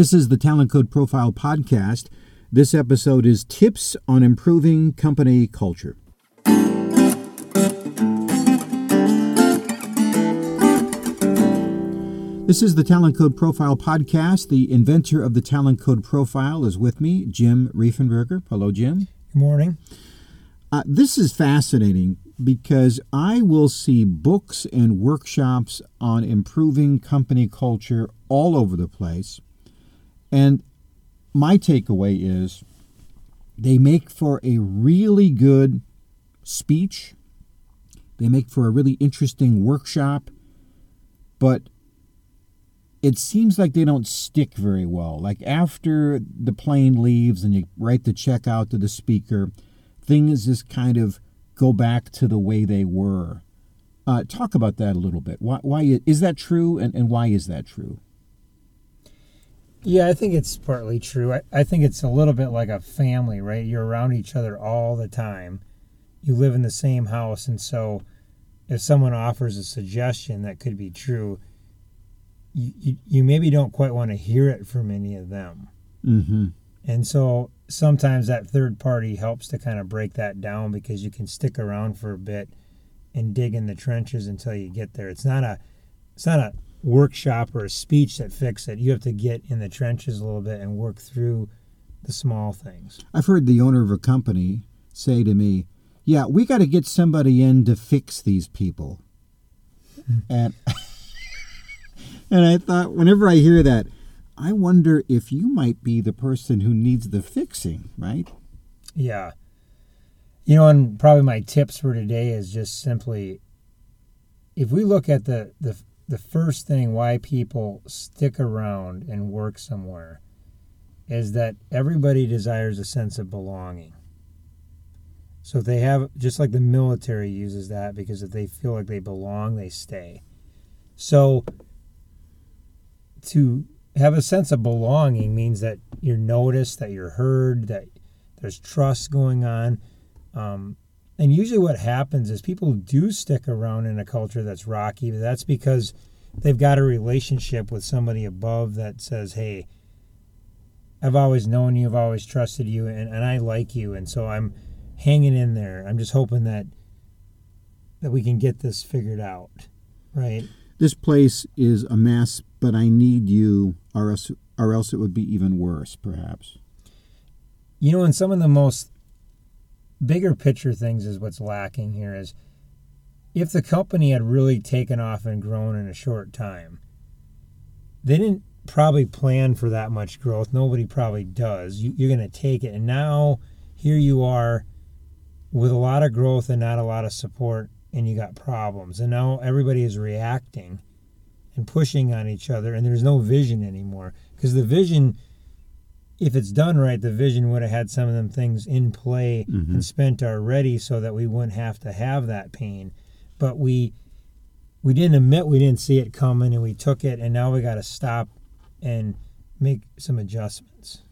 This is the Talent Code Profile Podcast. This episode is Tips on Improving Company Culture. This is the Talent Code Profile Podcast. The inventor of the Talent Code Profile is with me, Jim Riefenberger. Hello, Jim. Good morning. Uh, this is fascinating because I will see books and workshops on improving company culture all over the place. And my takeaway is they make for a really good speech, they make for a really interesting workshop, but it seems like they don't stick very well. Like after the plane leaves and you write the check out to the speaker, things just kind of go back to the way they were. Uh, talk about that a little bit. Why, why is that true, and, and why is that true? Yeah, I think it's partly true. I, I think it's a little bit like a family, right? You're around each other all the time. You live in the same house, and so if someone offers a suggestion that could be true, you, you, you maybe don't quite want to hear it from any of them. Mm-hmm. And so sometimes that third party helps to kind of break that down because you can stick around for a bit and dig in the trenches until you get there. It's not a it's not a workshop or a speech that fix it. You have to get in the trenches a little bit and work through the small things. I've heard the owner of a company say to me, "Yeah, we got to get somebody in to fix these people." Hmm. and and I thought whenever I hear that, I wonder if you might be the person who needs the fixing, right? Yeah. You know, and probably my tips for today is just simply if we look at the, the, the first thing why people stick around and work somewhere is that everybody desires a sense of belonging. So if they have, just like the military uses that, because if they feel like they belong, they stay. So to have a sense of belonging means that you're noticed, that you're heard, that there's trust going on. Um, and usually, what happens is people do stick around in a culture that's rocky, but that's because they've got a relationship with somebody above that says, Hey, I've always known you, I've always trusted you, and, and I like you. And so I'm hanging in there. I'm just hoping that that we can get this figured out, right? This place is a mess, but I need you, or else, or else it would be even worse, perhaps. You know, in some of the most bigger picture things is what's lacking here is if the company had really taken off and grown in a short time, they didn't probably plan for that much growth. Nobody probably does. You, you're going to take it. And now here you are with a lot of growth and not a lot of support, and you got problems. And now everybody is reacting and pushing on each other, and there's no vision anymore. Because the vision, if it's done right, the vision would have had some of them things in play Mhm. and spent already, so that we wouldn't have to have that pain. But we we didn't admit we didn't see it coming, and we took it, and now we got to stop and make some adjustments.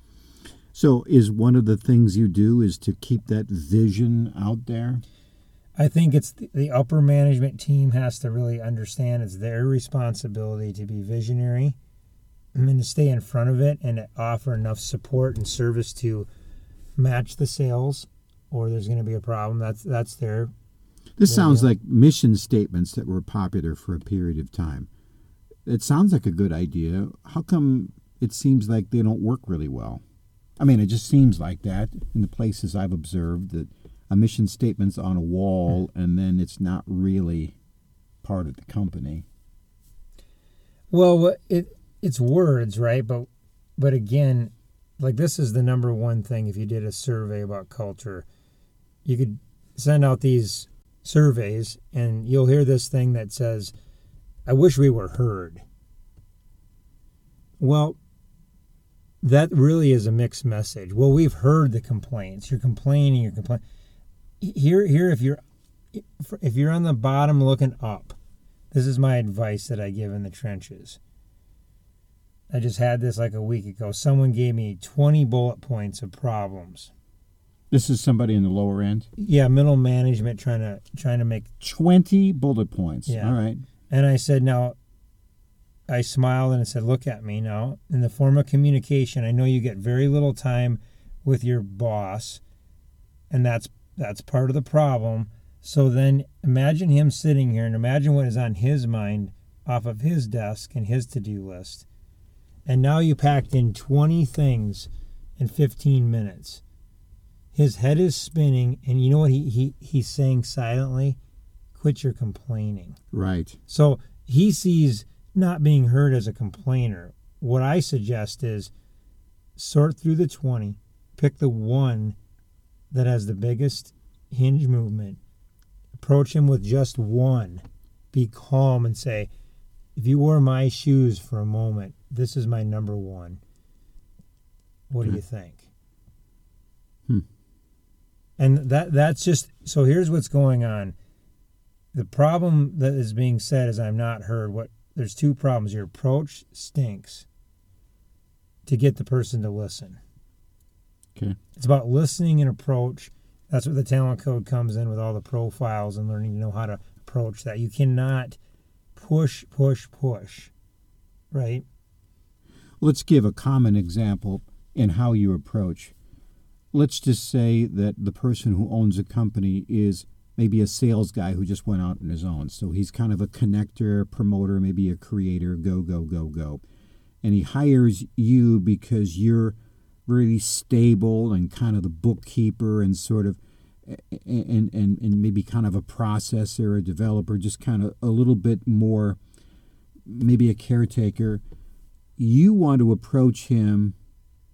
So, is one of the things you do is to keep that vision out there? I think it's the, the upper management team has to really understand it's their responsibility to be visionary and to stay in front of it and offer enough support and service to match the sales or there's going to be a problem that's that's their This sounds yeah. like mission statements that were popular for a period of time. It sounds like a good idea. How come it seems like they don't work really well? I mean, it just seems like that in the places I've observed that a mission statement's on a wall and then it's not really part of the company. well it it's words right? But but again like this is the number one thing. If you did a survey about culture you could send out these surveys and you'll hear this thing that says i wish we were heard. Well that really is a mixed message. Well we've heard the complaints. You're complaining you're complaining here here if you're if you're on the bottom looking up this is my advice that i give in the trenches i just had this like a week ago someone gave me 20 bullet points of problems This is somebody in the lower end. yeah middle management trying to trying to make 20 bullet points. Yeah. All right. and i said now I smiled and I said, Look at me now. In the form of communication, I know you get very little time with your boss, and that's that's part of the problem. So then imagine him sitting here and imagine what is on his mind off of his desk and his to do list. And now you packed in 20 things in 15 minutes. His head is spinning, and you know what he, he, he's saying silently? Quit your complaining. Right. So he sees not being heard as a complainer. What I suggest is sort through the 20, pick the one that has the biggest hinge movement, approach him with just one. Be calm and say, if you wore my shoes for a moment, this is my number one. What do you think? Hmm. And that that's just so here's what's going on. The problem that is being said is I'm not heard. What there's two problems. Your approach stinks to get the person to listen. Okay. It's about listening and approach. That's where the talent code comes in with all the profiles and learning to know how to approach that. You cannot push, push, push. Right? Let's give a common example in how you approach. Let's just say that the person who owns a company is maybe a sales guy who just went out on his own. So he's kind of a connector, promoter, maybe a creator, go, go, go, go. And he hires you because you're really stable and kind of the bookkeeper and sort of and, and, and maybe kind of a processor, a developer, just kind of a little bit more, maybe a caretaker. You want to approach him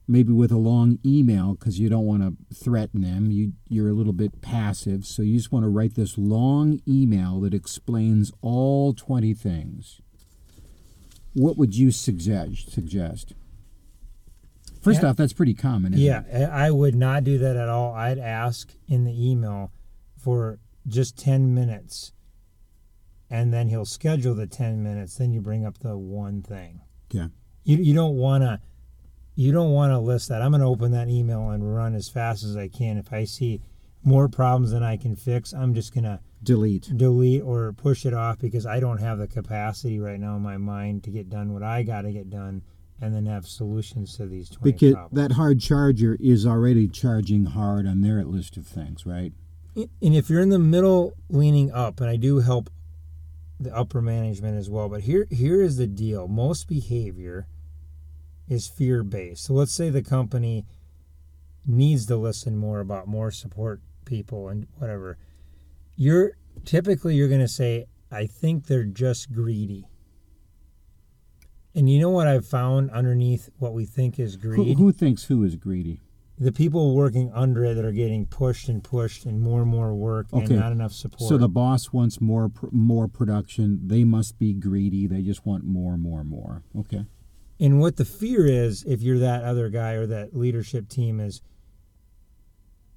maybe with a long email because you don't want to threaten him. You, you're a little bit passive, so you just want to write this long email that explains all 20 things. What would you suggest? Suggest. First Yeah. off, that's pretty common. Isn't Yeah, It? I I would not do that at all. I'd ask in the email for just 10 minutes and then he'll schedule the 10 minutes then you bring up the one thing. Yeah. You you don't want to you don't want to list that. I'm going to open that email and run as fast as I can. If I see more problems than I can fix, I'm just going to Delete. delete or push it off because I don't have the capacity right now in my mind to get done what I got to get done and then have solutions to these 20 Because problems. that hard charger is already charging hard on their list of things, right? and if you're in the middle leaning up and i do help the upper management as well but here here is the deal most behavior is fear based so let's say the company needs to listen more about more support people and whatever you're typically you're going to say i think they're just greedy and you know what i've found underneath what we think is Who, greed who thinks who is greedy? the people working under it that are getting pushed and pushed and more and more work Okay. and not enough support. So the boss wants more more production. They must be greedy. They just want more, more, more. Okay. and what the fear is, if you're that other guy or that leadership team, is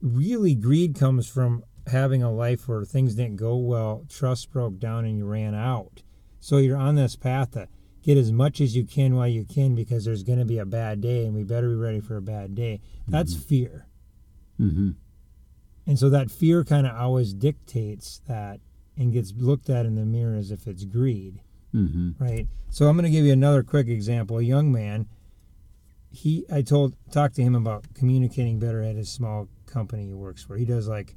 really greed comes from having a life where things didn't go well, trust broke down, and you ran out. So you're on this path to get as much as you can while you can because there's going to be a bad day, and we better be ready for a bad day. That's fear. Mm-hmm. And so that fear kind of always dictates that and gets looked at in the mirror as if it's greed, Mm-hmm. right? So I'm going to give you another quick example. A young man, he I told talked to him about communicating better at his small company he works for. He does like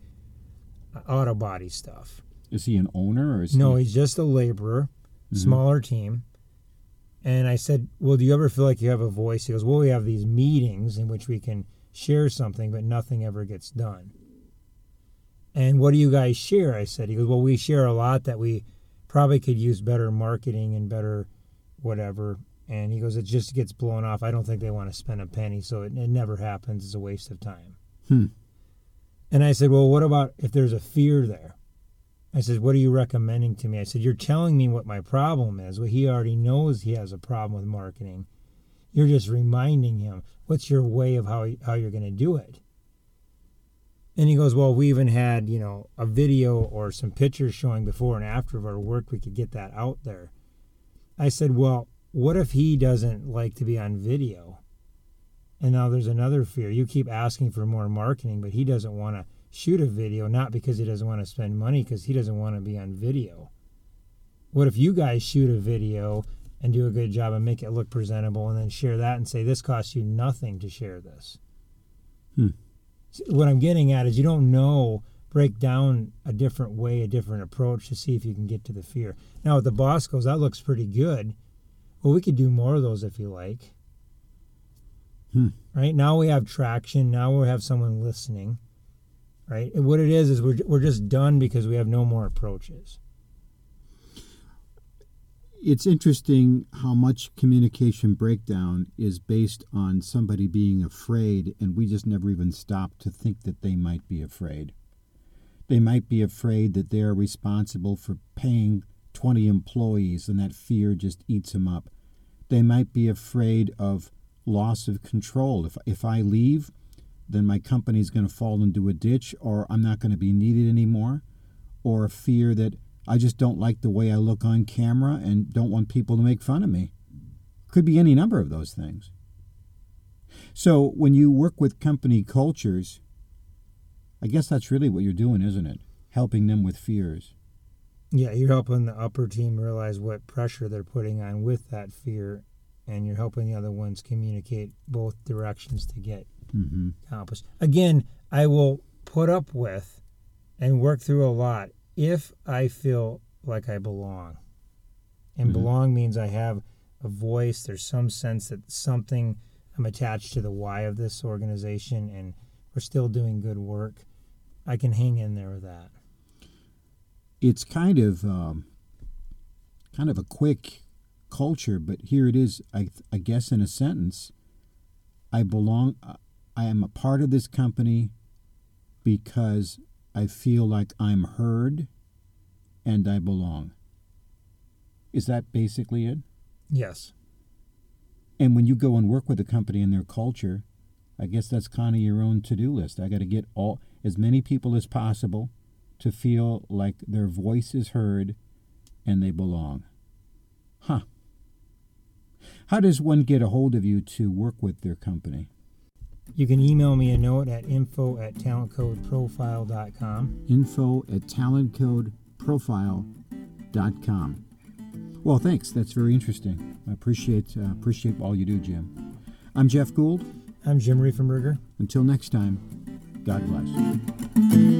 auto body stuff. Is he an owner or is No, he? he's just a laborer, Mhm. smaller team. And I said, Well, do you ever feel like you have a voice? He goes, Well, we have these meetings in which we can share something, but nothing ever gets done. And what do you guys share? I said. He goes, Well, we share a lot that we probably could use better marketing and better whatever. And he goes, It just gets blown off. I don't think they want to spend a penny, so it, it never happens. It's a waste of time. Hmm. And I said, Well, what about if there's a fear there? I said, What are you recommending to me? I said, You're telling me what my problem is. Well, he already knows he has a problem with marketing. You're just reminding him. What's your way of how, how you're going to do it? And he goes, Well, we even had, you know, a video or some pictures showing before and after of our work. We could get that out there. I said, Well, what if he doesn't like to be on video? And now there's another fear. You keep asking for more marketing, but he doesn't want to shoot a video, not because he doesn't want to spend money, because he doesn't want to be on video. What if you guys shoot a video and do a good job and make it look presentable and then share that and say this costs you nothing to share this. Hmm. What I'm getting at is you don't know break down a different way, a different approach to see if you can get to the fear. Now, if the boss goes, that looks pretty good. Well, we could do more of those if you like. Hmm. Right now we have traction. Now we have someone listening. Right. And what it is is we're we're just done because we have no more approaches. It's interesting how much communication breakdown is based on somebody being afraid, and we just never even stop to think that they might be afraid. They might be afraid that they're responsible for paying 20 employees and that fear just eats them up. They might be afraid of loss of control. If, if I leave, then my company's going to fall into a ditch or I'm not going to be needed anymore. Or a fear that I just don't like the way I look on camera and don't want people to make fun of me. Could be any number of those things. So when you work with company cultures, I guess that's really what you're doing, isn't it? Helping them with fears. Yeah, you're helping the upper team realize what pressure they're putting on with that fear, and you're helping the other ones communicate both directions to get mm-hmm. accomplished. Again, I will put up with and work through a lot if I feel like I belong. And mm-hmm. belong means I have a voice, there's some sense that something, I'm attached to the why of this organization, and we're still doing good work. I can hang in there with that. It's kind of um, kind of a quick culture, but here it is. I, I guess in a sentence, I belong. I am a part of this company because I feel like I'm heard and I belong. Is that basically it? Yes. And when you go and work with a company and their culture, I guess that's kind of your own to-do list. I got to get all as many people as possible to feel like their voice is heard and they belong. Huh. How does one get a hold of you to work with their company? You can email me a note at info at talentcodeprofile.com. Info at talentcodeprofile.com. Well, thanks. That's very interesting. I appreciate uh, appreciate all you do, Jim. I'm Jeff Gould. I'm Jim Riefenberger. Until next time, God bless.